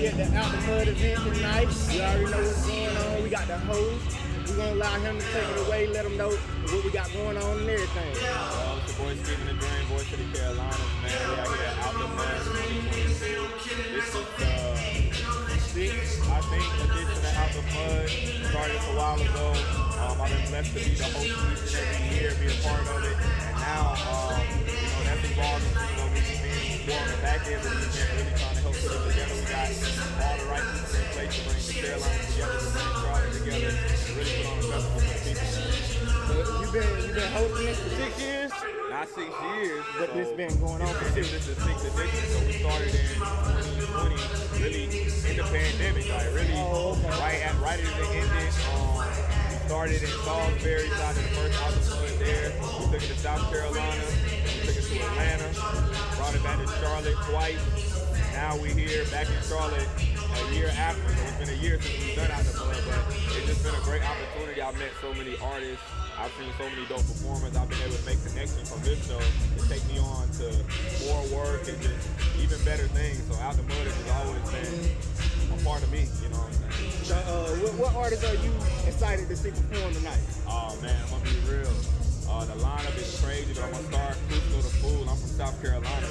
we at the Out the Mud event tonight. You already know what's going on. We got the host. We're gonna allow him to take it away, let him know what we got going on and everything. Well, it's your boy StephenThaDream, voice of the Carolinas, man. We out here out the mud This is the sixth, I think, edition of Out the Mud. Started a while ago. Um, I've been blessed to be the host each and every year, be a part of it. And now, um, you know, that's evolved into, you know, me being more on the back end of the event, really trying to help put it together. We got all the right pieces in place to bring the Carolinas together, to bring Charlotte together, and really put on a festival for the people. But you been you been hosting this for six years, Not six years, but so this been going on for this is the sixth edition, so we started in 2020, really in the pandemic, like really Oh, okay. right at right as it ended. Um, we started in Salisbury, started the first of there. We took it to South Carolina, Atlanta, brought it back to Charlotte twice. Now we're here back in Charlotte a year after. So it's been a year since we've done out the mud, but it's just been a great opportunity. I've met so many artists. I've seen so many dope performers. I've been able to make connections from this show to take me on to more work and just even better things. So out the mud has always been a part of me. You know what I'm saying? So, uh, what, what artists are you excited to see perform tonight? Oh man, I'm gonna be real. Uh, the lineup is crazy, but I'm gonna start South Carolina,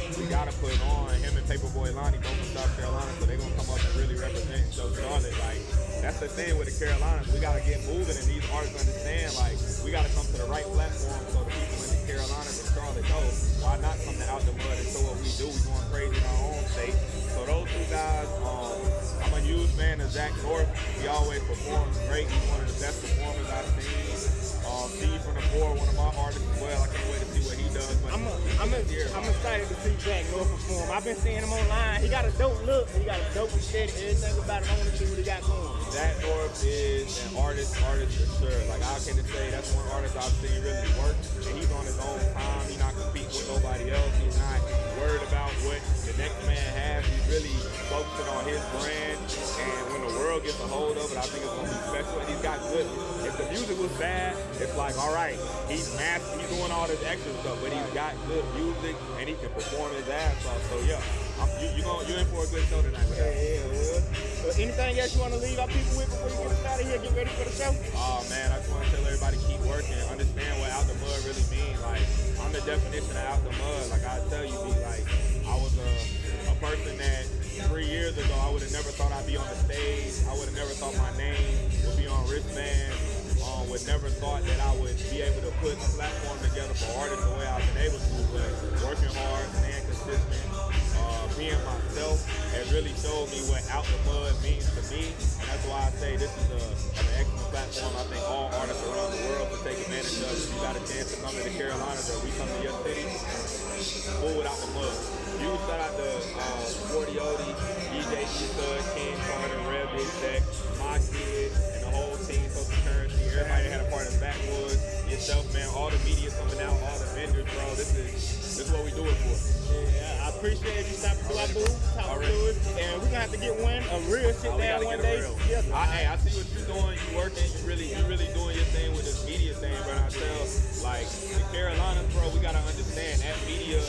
so we gotta put on him and Paperboy Lonnie both from South Carolina, so they're gonna come up and really represent show Charlotte. Like that's the thing with the Carolinas, we gotta get moving, and these artists understand like we gotta come to the right platform so the people in the Carolinas and Charlotte know why not come out the mud and show what we do. We going crazy in our own state. So those two guys, um, I'm a huge fan of Zak North. He always performs great. He's one of the best performers I've seen. Um, SheedFromDa4, one of my artists as well. I can't wait to I'm a, I'm a, I'm excited to see Zak North perform. I've been seeing him online. He got a dope look. He got a dope aesthetic. Everything about him. I want to see what he got going. Zak North is an artist, artist for sure. Like can just say that's one artist I've seen really work, and he's on his own time. He's not competing with nobody else. He's not worried about what the next man has. He's really focusing on his brand, and when the world gets a hold of it, I think it's gonna be special. And he's got good. If the music was bad, it's like all right, he's mass, he's doing all this extra stuff, but he's got good music and he can perform his ass off. So yeah, I'm, you you going you're in for a good show tonight. Yeah, Man. yeah, well. But anything else you want to leave our people with before you get us out of here? Get ready for the show. Oh man, I just want to tell everybody keep working, understand what out the mud really means. Like I'm the definition of out the mud. Like I tell you, be like I was a, a person that three years ago I would have never thought I'd be on the stage. I would have never thought my name would be on wristbands. Um, would never thought that I would be able to put a platform together for artists the way I've been able to. But working hard, staying consistent, uh, being myself has really showed me what out the mud means to me. And that's why I say this is a, an excellent platform. I think all artists around the world should take advantage of. If you got a chance to come to the Carolinas or we come to your city, full without the mud. You shout out to uh, Sporty Odie, DJ Stud, King Carter, Rev Big Tech, my kid, and the whole team, Social Currency, everybody that had a part of Backwoods, yourself, man, all the media coming out, all the vendors, bro. This is this is what we do it for. Yeah, appreciate you stopping through our booth, talking to us, and we're gonna have to get one a real sit Oh, down one day together. I, hey, I see what you're doing. You working. You really, you really doing your thing with this media thing, bro. I tell, like the Carolinas, bro, we gotta understand that media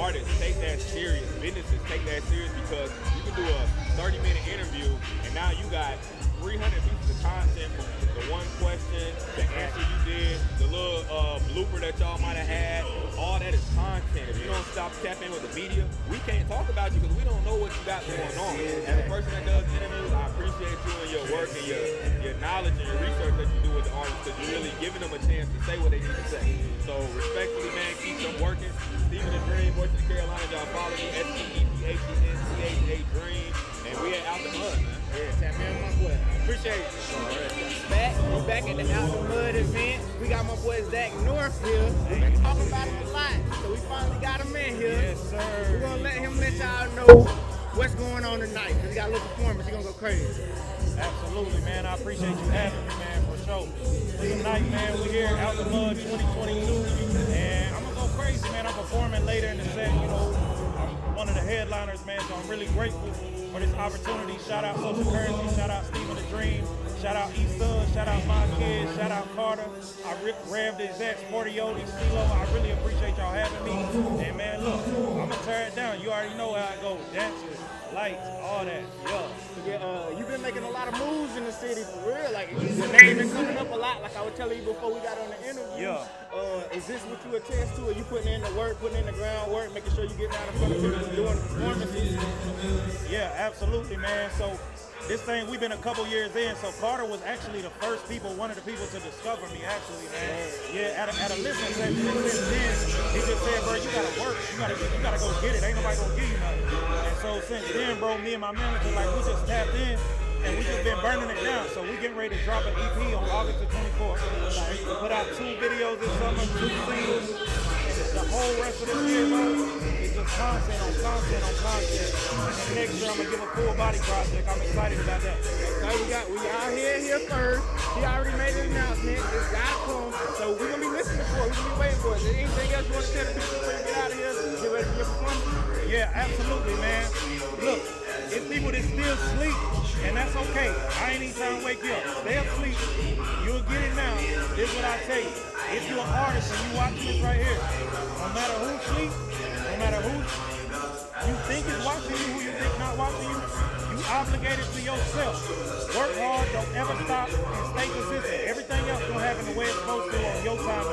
artists take that serious. Businesses take that serious because you can do a 30 minute interview and now you got 300 pieces of content from the one question, the answer you did, the little uh, blooper that y'all might have had. All that is content. If you don't stop tapping with the media, we can't talk about you because we don't know what you got going on. As a person that does interviews, I appreciate you and your work and your, your knowledge and your research that you do with the artists because you're really giving them a chance to say what they need to say. So respectfully, man, keep them working. StephenThaDream, Voice of the Carolinas, y'all follow me, S-T-E-P-H-E-N-C-H-A Dream. We at Out the Mud, man. Yeah, tap in with my boy. Appreciate it. Back, we back at the Out the Mud event. We got my boy Zak North here. We've been talking about him a lot, so we finally got him in here. Yes, sir. We're gonna let him let y'all know what's going on tonight. Cause he got a little performance. He gonna go crazy. Absolutely, man. I appreciate you having me, man, for sure. Tonight, man, we here out the mud 2022, and I'm gonna go crazy, man. I'm performing later in the set. You know, one of the headliners, man. So I'm really grateful for this opportunity. Shout out Social Currency. Shout out StephenThaDream. Shout out East. Shout out my kids. Shout out Carter. I rip Rev the Zach, Sportioti, Stilo. I really appreciate y'all having me. And man, look, I'm gonna tear it down. You already know how I go. Lights, all that. Yeah. Yeah, uh, you've been making a lot of moves in the city for real. Like your name been coming up a lot. Like I was telling you before we got on the interview. Yeah. Uh, is this what you attest to? Are you putting in the work, putting in the groundwork, making sure you get down in front of people doing the performances? Yeah, absolutely, man. So this thing, we've been a couple years in. So Carter was actually the first people, one of the people to discover me, actually, man. Yeah, at a, at a listening session. Since then, he just said, bro, you gotta work. You gotta, you gotta go get it. Ain't nobody gonna give you nothing. And so since then, bro, me and my manager, like, we just tapped in. And we just been burning it down. So we getting ready to drop an EP on August the 24th. We put out two videos this summer, two singles. And the whole rest of this year, bro, content on content on content. And next year, I'm gonna give a full body project. I'm excited about that. So we got we out here here first. He already made an announcement. It's got come. So we're gonna be listening for it. We're gonna be waiting for it. Is there anything else you want to tell the people before you get out of here? Get ready for your performance? Yeah, absolutely, man. Look, it's people that still sleep, and that's okay. I ain't even trying to wake you up. Stay asleep. You'll get it now. This is what I tell you. If you're an artist and you watching this right here, no matter who sleep, no matter who you think is watching you, who you think not watching you, you obligated to yourself. Work hard, don't ever stop, and stay consistent. Everything else gonna happen the way it's supposed to on your time.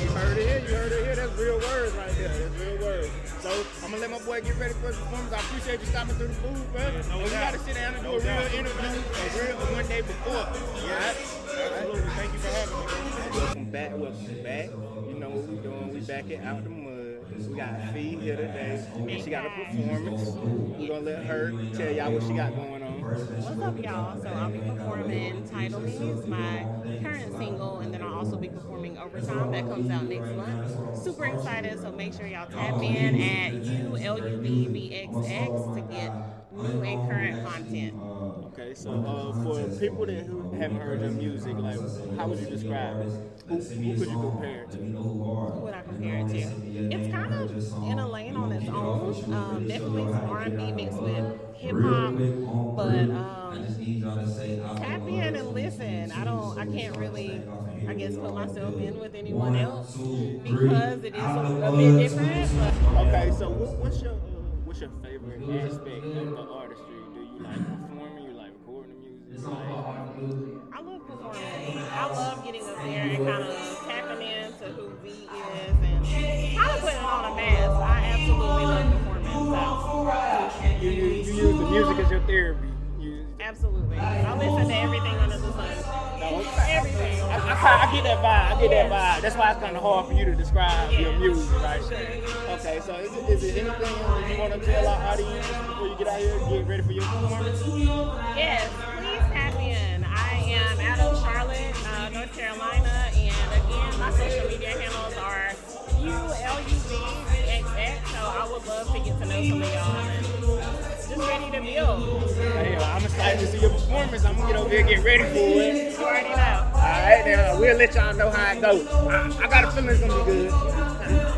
You heard it here. You heard it here. That's real words right there. That's real words. So I'm gonna let my boy get ready for his performance. I appreciate you stopping through the booth, bro. no oh, we gotta sit down and do No a real interview, a real one day before. Yeah. Absolutely. Thank you for having me. Welcome back, welcome back. You know what we're doing? We back at Out the Mud. We got V here today, and she got a performance. We're gonna let her tell y'all what she got going on. What's up, y'all? So I'll be performing Title Me, it's my current single, and then I'll also be performing Overtime that comes out next month. Super excited, so make sure y'all tap in at ULUVBXX to get new and current content. Okay, so uh, for people that who haven't heard your music, like how would you describe it? Who, who could you compare it to? Who would compare it to? Definitely some R&B mixed with hip hop, but um, tap in and listen. I don't. I can't really. I guess put myself in with anyone else because it is a, a bit different. But Okay, so what, what's your uh, what's your favorite aspect of the artistry? Do you like performing? You like recording the music? Like, I love performing. I love getting up there and kind of tapping into who V is and kind of putting on a mask. I absolutely love performing. So. you, you, you use the music as your therapy. You, Absolutely. I listen to everything under the sun. Everything. I, I, I get that vibe. I get that vibe. That's why it's kind of hard for you to describe your music, right? Okay, so is it, is it anything you want to tell our audience before you get out here and get ready for your performance? Yes, please tap in. I am out of Charlotte, uh, North Carolina, and again, my social media handles are ULUVXX, so I would love to get to know some of y'all and just ready to build. Hey, I'm excited to see your performance. I'm gonna get over here and get ready for it. You already know. All right, now uh, we'll let y'all know how it goes. I, I got a feeling it's gonna be good.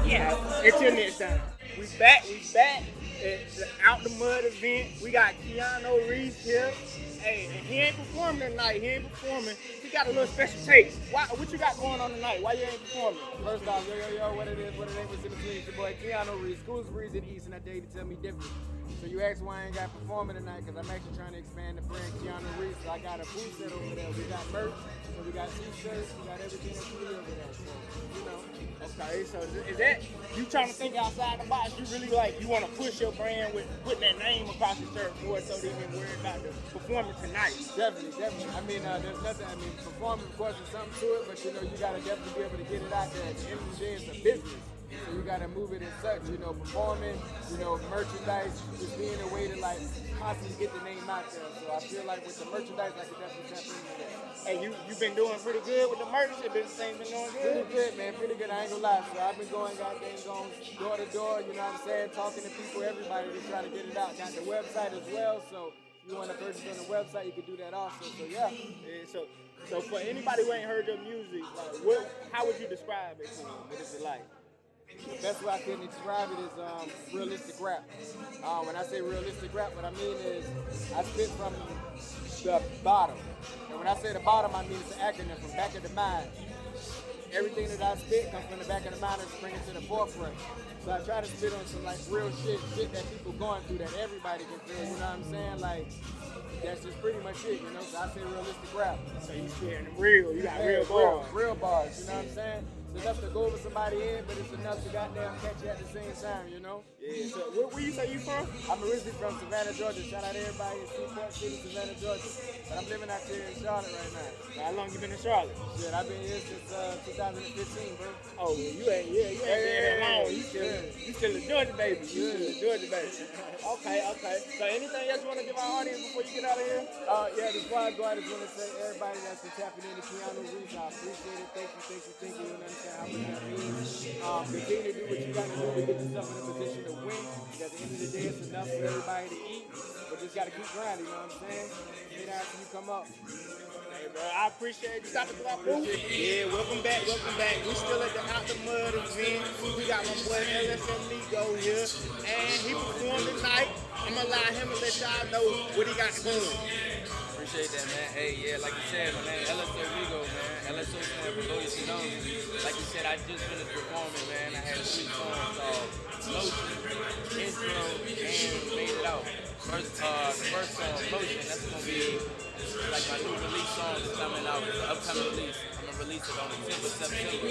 Yes. Until next time. We back, we back It's the Out the Mud event. We got Keanu Re2se here. Hey, and he ain't performing tonight. He ain't performing. He got a little special take. Why, what you got going on tonight? Why you ain't performing? First off, yo, yo, yo, what it is, what it ain't, what's in between, it's your boy Keanu Re2se, Schools Breeze in East, and you to tell me different. So you ask why I ain't got performing tonight, because I'm actually trying to expand the brand Keanu Re2se, so I got a booth set over there. We got merch, so we got t-shirts, we got everything that you need over there. So, you know, Okay, so is- is that you trying to think outside the box? You really like you want to push your brand with putting that name across your shirt more so than even worried about the performance tonight. definitely, definitely. I mean, uh, there's nothing, I mean, performing, of course, there's something to it, but you know, you got to definitely be able to get it out there. At the end of the day, it's a business. So you got to move it as such, you know, performing, you know, merchandise, just being a way to like constantly get the name out there. So I feel like with the merchandise, I could definitely tap into that. Hey, you you been doing pretty good with the merch. It been things been doing Pretty good. good, man. Pretty good. I ain't gonna lie. So I've been going, goddamn, going door to door. You know what I'm saying? Talking to people, everybody to try to get it out. Got the website as well. So if you want to purchase on the website, you can do that also. So yeah. Yeah, so so for anybody who ain't heard your music, like what how would you describe it to them? What is it like? The best way I can describe it is um, realistic rap. Um, when I say realistic rap, what I mean is I spit from the bottom. And when I say the bottom, I mean it's an acronym from back of the mind. everything that I spit comes from the back of the mind and bring it to the forefront. So I try to spit on some like real shit, shit that people going through that everybody can feel. You know what I'm saying? Like that's just pretty much it. You know, so I say realistic rap. So you spitting real. You got Yeah, real bars. real bars. You know what I'm saying? It's enough to go over somebody in, but it's enough to goddamn catch you at the same time. You know? Yeah. So where, where you say you from? I'm originally from Savannah, Georgia. Shout out everybody in Seaport City, Savannah, Georgia. But I'm living out here in Charlotte right now. How long you been in Charlotte? Shit, I've been here since uh, 2015, bro. Oh, you ain't, yeah, you ain't been here long. You still, Yeah. you still a Georgia baby. You still a Yeah. Georgia baby. okay, okay. So anything else you want to give our audience before you get out of here? Uh, yeah, before I go, I just want to say everybody that's been tapping into Keanu Re2se, I appreciate it. Thank you, thank you, thank you. You understand how much that means. Um, continue to do what you got to do to get yourself in a position to win. Because at the end of the day, it's enough for everybody to eat. But just got to keep grinding, you know what I'm saying? Get out till you come up. Hey, bro, I appreciate you stopping our booth. Yeah, welcome back, welcome back. We still at the Out the Mud event. We got my boy LSO Migo here, and he performed tonight. I'm gonna allow him to let y'all know what he got going. Appreciate that, man. Hey, yeah, like you said, my name LSO Migo, for Shinomi. Like you said, I just finished performing, man. I had three songs called Motion, Intro, and Made It Out. First, uh, the first song, Motion, that's gonna be like my new release song that's coming out. An upcoming release. I'm gonna release it on the 10th of September.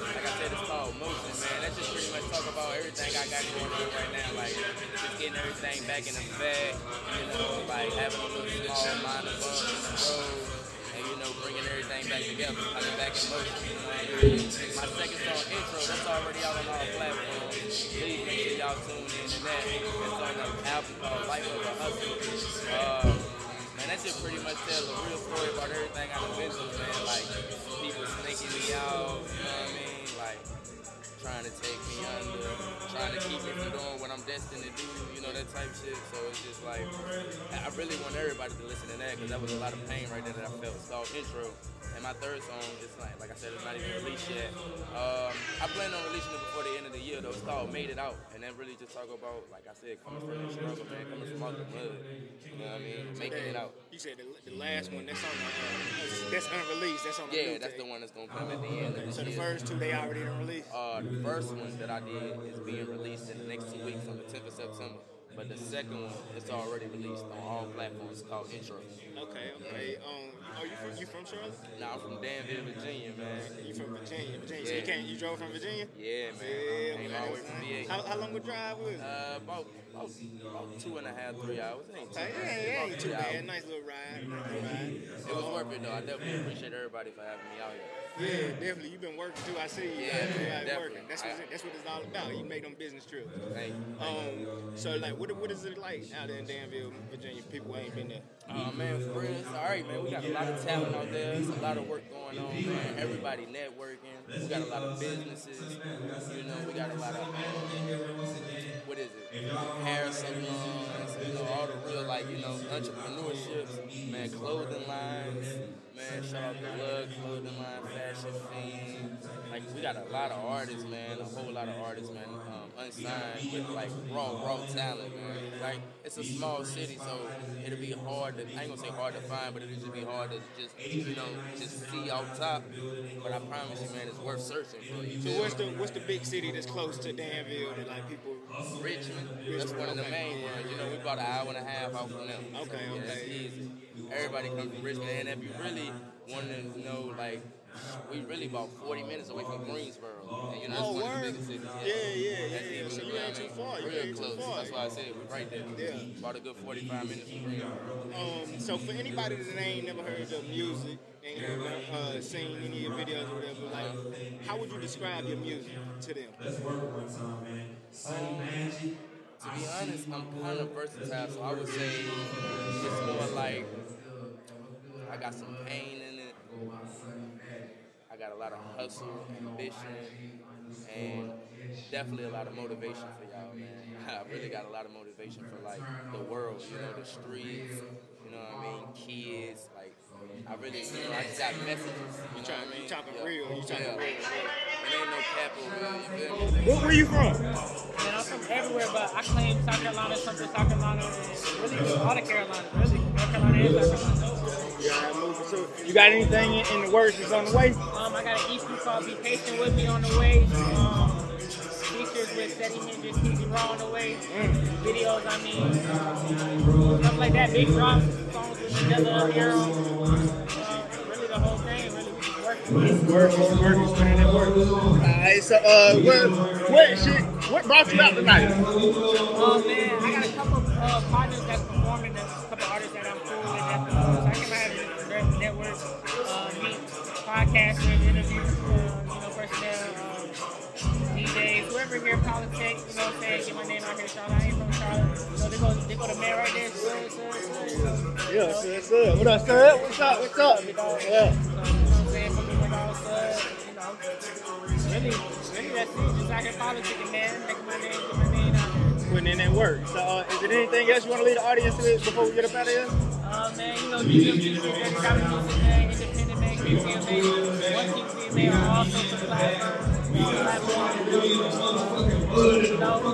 Like I said, it's called Motion, man. That's just pretty much talk about everything I got going on right now. Like just getting everything back in the bag, you know, like having a little small minor bump in the road. Bringing everything back together, coming back in motion. I mean? My second song, intro, that's already out on all platforms. Please make sure y'all tune in to that. It's on the album called Life of a Hustle. Uh, Man, that shit pretty much tells a real story about everything I've been through, man. Like, people snaking me out, you know what I mean? Like, trying to take me under, trying to keep me from doing what I'm destined to do, you know, that type shit. So it's just like, I really want everybody to listen to that because that was a lot of pain right there that I felt. It's called Intro. And my third song is like, like I said, it's not even released yet. Um, I plan on releasing it before the end of the year though. It's called Made It Out. And that really just talk about, like I said, coming from the struggle, man, coming from out the mud. You know what I mean? Making it out. You said the, the last one that's on the uh, that's unreleased. That's on the Yeah, that's tape. the one that's gonna come at the end of the So the first two they already done released. Uh, the first one that I did is being released in the next two weeks on the 10th of September. But the second one is already released on all platforms It's called Intro. Okay, okay. Um, are you from you from Charlotte? Now I'm from Danville, Virginia, man. You from Virginia? Virginia. So you Yeah. came. You drove from Virginia? Yeah, man. Yeah, man. all the way from VA. How, how long a drive was it? Uh, about, two and a half, three hours. It ain't too bad. yeah, yeah, ain't too bad. Nice little ride. Nice little ride. It was worth it though. I definitely appreciate everybody for having me out here. Yeah, definitely. You've been working too. I see you. Yeah, definitely. working. That's what I- that's what it's all about. You make them business trips. Thank you. Um, so like, what what is it like out there in Danville, Virginia? People ain't been there. Oh man, for real, all right, man. We got a lot of talent out there. There's a lot of work going on, man. Everybody networking. We got a lot of businesses. You know, we got a lot of um, what is it? Hair salons. You know, all the real like you know entrepreneurships. Man, clothing lines. Man, shout out to Lug Clothing Line, Fashion Fiend. Like we got a lot of artists, man. A whole lot of artists, man. Um, unsigned with like raw, raw talent, man. Like it's a small city, so it'll be hard to. I ain't gonna say hard to find, but it'll just be hard to just you know just see off top. But I promise you, man, it's worth searching for. You So what's the what's the big city that's close to Danville that like people? Richmond. That's one of the main ones. You know, we about an hour and a half out from them. Okay, So, yeah, that's okay. easy. Everybody comes from Richmond, and if you really want to know, like, we really about 40 minutes away from Greensboro. And, you know, that's Oh, one of word. the biggest cities. Yeah, yeah, That's yeah, even, so you know what ain't too far. You Real ain't too close. far. That's why I said we're right there. Yeah. About a good 45 minutes from Greensboro. Um, so for anybody that ain't never heard your music, ain't never uh, seen any of your videos or whatever, like, how would you describe your music to them? Let's work one time, man. Sonny Manji. To be honest, I'm kind of versatile, so I would say it's more like I got some pain in it. I got a lot of hustle, ambition, and definitely a lot of motivation for y'all, man. I really got a lot of motivation for like the world, you know, the streets, you know what I mean, kids, like I really, you know, I just got messages. You, know talking- what I mean? you talking Yeah. real, you talking yeah. real. It ain't no cap over it, you feel me? Where, where you from? Man, I'm from everywhere, but I claim South Carolina, something South Carolina, and really all the Carolinas, really. North Carolina and South Carolina. You got anything in, in the works that's on the way? Um, I got an EP called Be Patient With Me on the way. Um, features with Steady Hendrix, Easy Raw on the way. Videos, I mean, stuff like that. Big drops, songs with another hero. Uh, really the whole thing, really working. Work, work, work, putting in work. Alright, so uh, what, what shit, what brought you out tonight? Oh man, I got a couple uh, partners that's performing, Here in politics, you know what I'm saying, get my name out here, Charlotte. I ain't from Charlotte. So they go, they go to man right there, sir, sir, sir. Yeah, sir, sir. What up, sir? What's up? What's up? Yeah. So, you know what I'm saying, some people dog, sir, you know. Really, really that's it. Just out here politicking, man, making my name, get my name out. Putting in that work. So uh, is there anything else you want to leave the audience with before we get up out of here? Uh, man, you know, DJ Music, man, got music, man, independent, man, keep made. One keeps being made on all social platforms. platforms.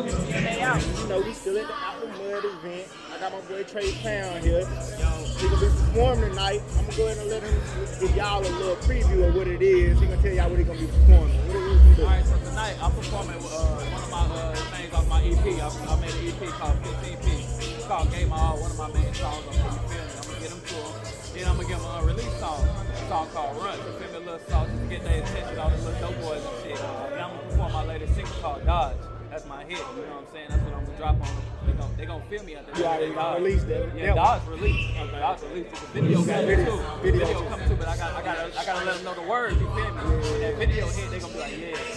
You know, out. You know, we still at the the Mud event. I got my boy Tray Pound here. He gonna be performing tonight. I'm gonna go ahead and let him give y'all a little preview of what it is. He gonna tell y'all what he gonna be performing. What it is he do. All right, so tonight I'm performing with, uh, one of my uh, things off my EP. I, I made an EP called 15P. It's called Game All, one of my main songs. I'm gonna feel me. I'm gonna get them to them. Then I'm gonna give them a unreleased song, a song called Run. Feel me a little song just to get their attention, all the little dope boys and shit. And I'm gonna perform my latest single called Dodge. That's my hit. You know what I'm saying? That's what I'm gonna drop on them. They gon' they gon' feel me at the You already Dodge. released that. Yeah, Dodge released. Dodge released. The video got Video- too. video. Video coming too, but I got I gotta I gotta let them know the words.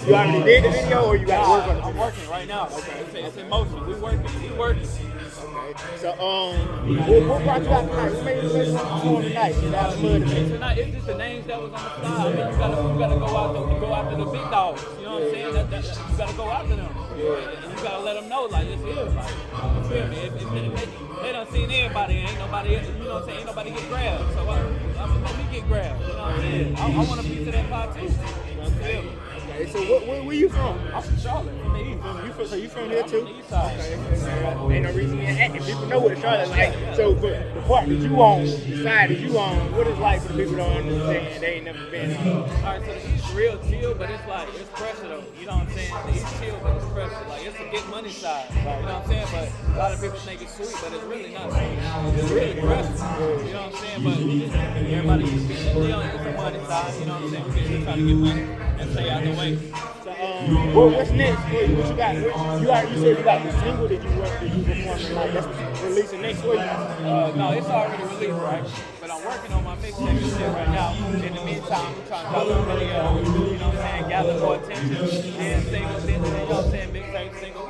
You already did the video or you got to work on the I'm working right now. Okay. It's, it's in motion. We working. We working. So, um, what, what brought you out tonight? What made you something perform tonight? Get out of the mud event. Tonight, it's just the names that was on the fly. I mean, you gotta, you gotta go out there, go after the big dogs. You know what I'm saying? That, that, you gotta go after them. And you gotta let them know, like, this is, like, you feel me? If, if, if they, they done seen everybody, ain't nobody, you know what I'm saying? Ain't nobody get grabbed. So, uh, I mean, let me get grabbed. You know what I'm saying? I, I want a piece of that pie too. You? So what, where, where you from? I'm from Charlotte, from the east. You from, so you from here too? from. Okay, ain't no reason you're acting. People know what Charlotte like. So, but the part that you on, the side that you on, what is like for the people who don't understand? They ain't never been. All right, so the East real chill, but it's like it's pressure though. You know what I'm saying? The East chill, but it's pressure. Like it's a get money side. You know what I'm saying? But a lot of people think it's sweet, but it's really not sweet. It's really pressure. You know what I'm saying? But everybody to be on the money side. You know what I'm saying? We just trying to get money and stay out the way. So, um, what, what's next for you? What you got? What, you already you said you got the single that you work that you performing like that's releasing next week. Uh, no, it's already released, right? But I'm working on my mixtape shit right now. In the meantime, I'm trying to drop a video, you know what I'm saying, gather more attention, and single, then, you know what I'm saying, mixtape, single,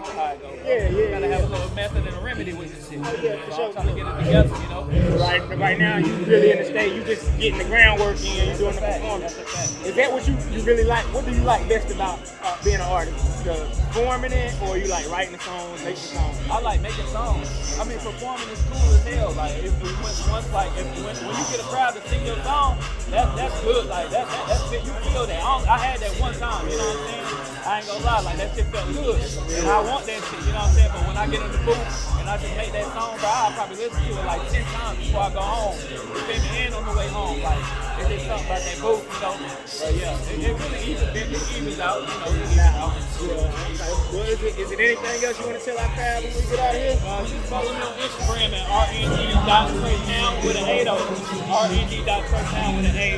you know how it goes. Yeah, yeah, Gotta yeah. have a little method and a remedy with this shit. yeah, for so sure. I'm trying to get it together, you know? Right, right now you really in the state. You just getting the groundwork in. You doing the performance. That's a fact. Is that what you, you really like? What do you like best about uh, being an artist? The performing it, or you like writing the songs, making songs? I like making songs. I mean, performing is cool as hell. Like, if we went once, like, if when, when you get a crowd to sing your song, that's that's good. Like, that, that, that's it. You feel that. I, I had that one time, you know what I'm saying? I ain't gonna lie, like, that shit felt good. And I want that shit, you know what I'm saying? But when I get in the booth and I just make that song, bro, I'll probably listen to it like 10 times before I go home. You feel me? And on the way home. Like, if it's just something about that booth, you know? But yeah, it, it really evens, it, it evens out, you know? It evens out. Well, is it, is it anything else you want to tell our crowd when we get out of here? Uh, you can follow me on Instagram at rng.traytown with an 8 rng.traytown with an 8.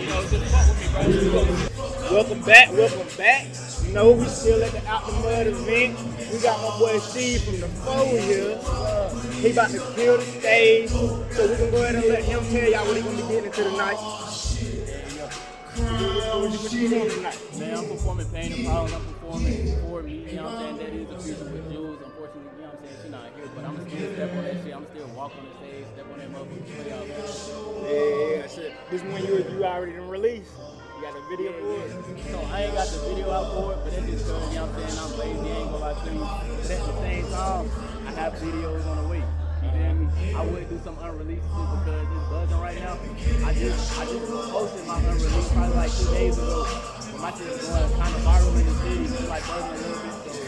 You know, just fuck with me, bro. Just fuck with. Welcome back, welcome back. Know, we still at the Out the Mud event. We got my boy SheedFromDa4 here. Uh, he about to kill the stage. So we can go ahead and let him tell y'all what he gonna be getting into tonight. What you, what you doing tonight? Man, I'm performing Pain and Problems. I'm performing for me. You know what I'm saying? That is the future with Jules. Unfortunately, you know what I'm saying? She's not here, but I'm still step on that shit. I'm still walk on the stage, step on that motherfucker. Yeah, that's. This one you you already done released. You got a video for it. So I ain't got the video out for it, but that's just because, you know what I'm saying? I'm lazy, ain't gonna lie to you. But at the same time, I have videos on the way. You feel me? I would do some unreleased because it's buzzing right now. I just I just posted my unreleased probably like two days ago. But my shit is going kind of viral in the city. It's like buzzing a little bit. So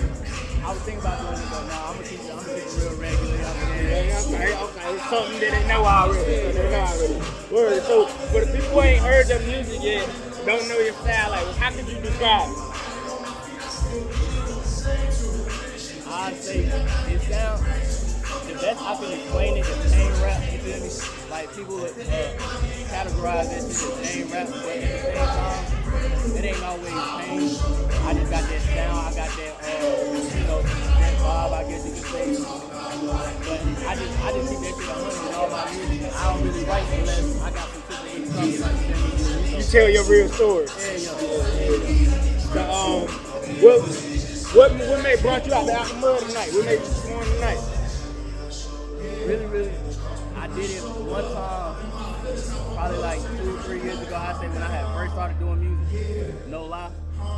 I was thinking about doing it, but nah, I'm gonna keep it. I'm gonna it real regular. Yeah, okay, okay. It's something that they know already. Something they know already. Word. So for the people who ain't heard the music yet, don't know your style, like how could you describe it? I say it sounds the best I can explain it is chain rap. You feel me? Like people uh, categorize shit as chain rap, but at the same time, it ain't always pain. I just got that sound. I tell your real story. So, um, what, what, what made brought you out the mud tonight? What made you perform tonight? really, really, I did it one time, probably like two three years ago. I said when I had first started doing music, no lie.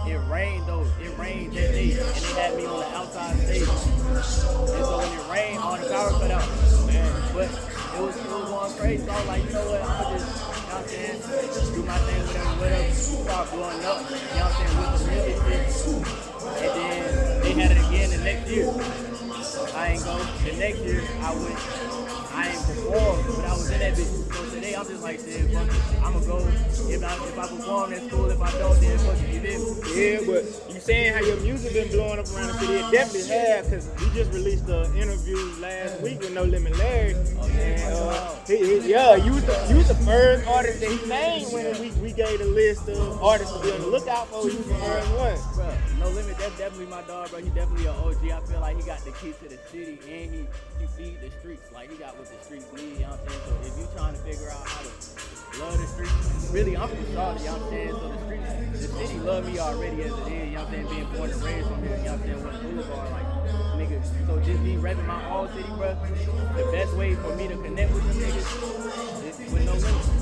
It rained though. It rained that day, and they had me on the outside stage. And so when it rained, all the power cut out. Man, but it was it was going crazy. So I was like, you know what? I'm gonna just, know what I'm saying, do my thing, whatever, whatever. Start blowing up. You know what I'm saying with the music shit. And then they had it again the next year. I ain't go. The next year I went. I ain't perform, but I was in that bitch. So today I'm just like, shit, fuck it. I'ma go. If I if I perform, that's cool. If I don't, then fuck it. You did. Yeah, but you saying how your music been blowing up around the city? It definitely has, because we just released an interview last week with No Limit Larry. And, uh, he, he, yeah, you was, the, you was the first artist that he named when we, we gave the list of artists to be on the lookout for. You was the first one. No limit. That's definitely my dog, bro. He definitely an OG. I feel like he got the key to the city, and he he feed the streets. Like he got what the streets need. You know what I'm saying? So if you trying to figure out how to love the streets, really, I'm from Charlotte. You know what I'm saying? So the streets, the city love me already as it is. You know what I'm saying? Being born and raised from here. You know what I'm saying? West Boulevard, like niggas. So just me repping my own city, bro. The best way for me to connect with them niggas is with no limit.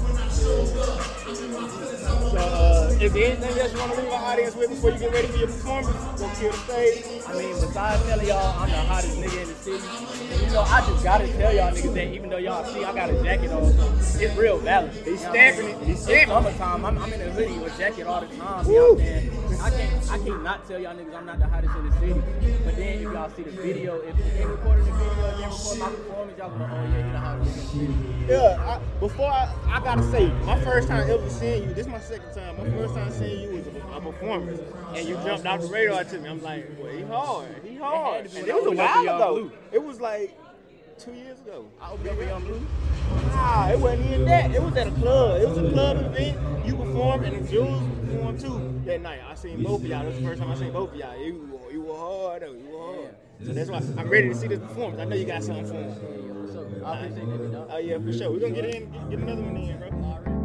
So, uh, is there anything else you want to leave our audience with before you get ready for your performance? Go kill the stage. I mean, besides telling y'all I'm the hottest nigga in the city, and you know, I just gotta tell y'all niggas that even though y'all see I got a jacket on, it's real valid. He's You know stamping it. He's stamping it. summertime. I'm, I'm in a hoodie with jacket all the time. You know what I'm saying? I can't, I can't not tell y'all niggas I'm not the hottest in the city. But then if y'all see the video, if they recorded the video then record my performance, y'all gonna, oh yeah, you the hottest nigga in the city. Yeah, I, before I, I gotta say, my first time ever seeing you, this is my second time. My first time seeing you was a, a performance, and you jumped off the radar to me. I'm like, well, he hard, he hard. And it was a while ago. It was like two years ago. I up for Young Blue. Nah, it wasn't even that. It was at a club. It was a club event. You performed, and the Jules performed too that night. I seen both of y'all. That was the first time I seen both of y'all. You, were- you were hard, though. You were hard. So that's why I'm ready to see this performance. I know you got something for me. So I appreciate that, dog. Oh yeah, for sure. We're gonna get in, get, get another one in, bro.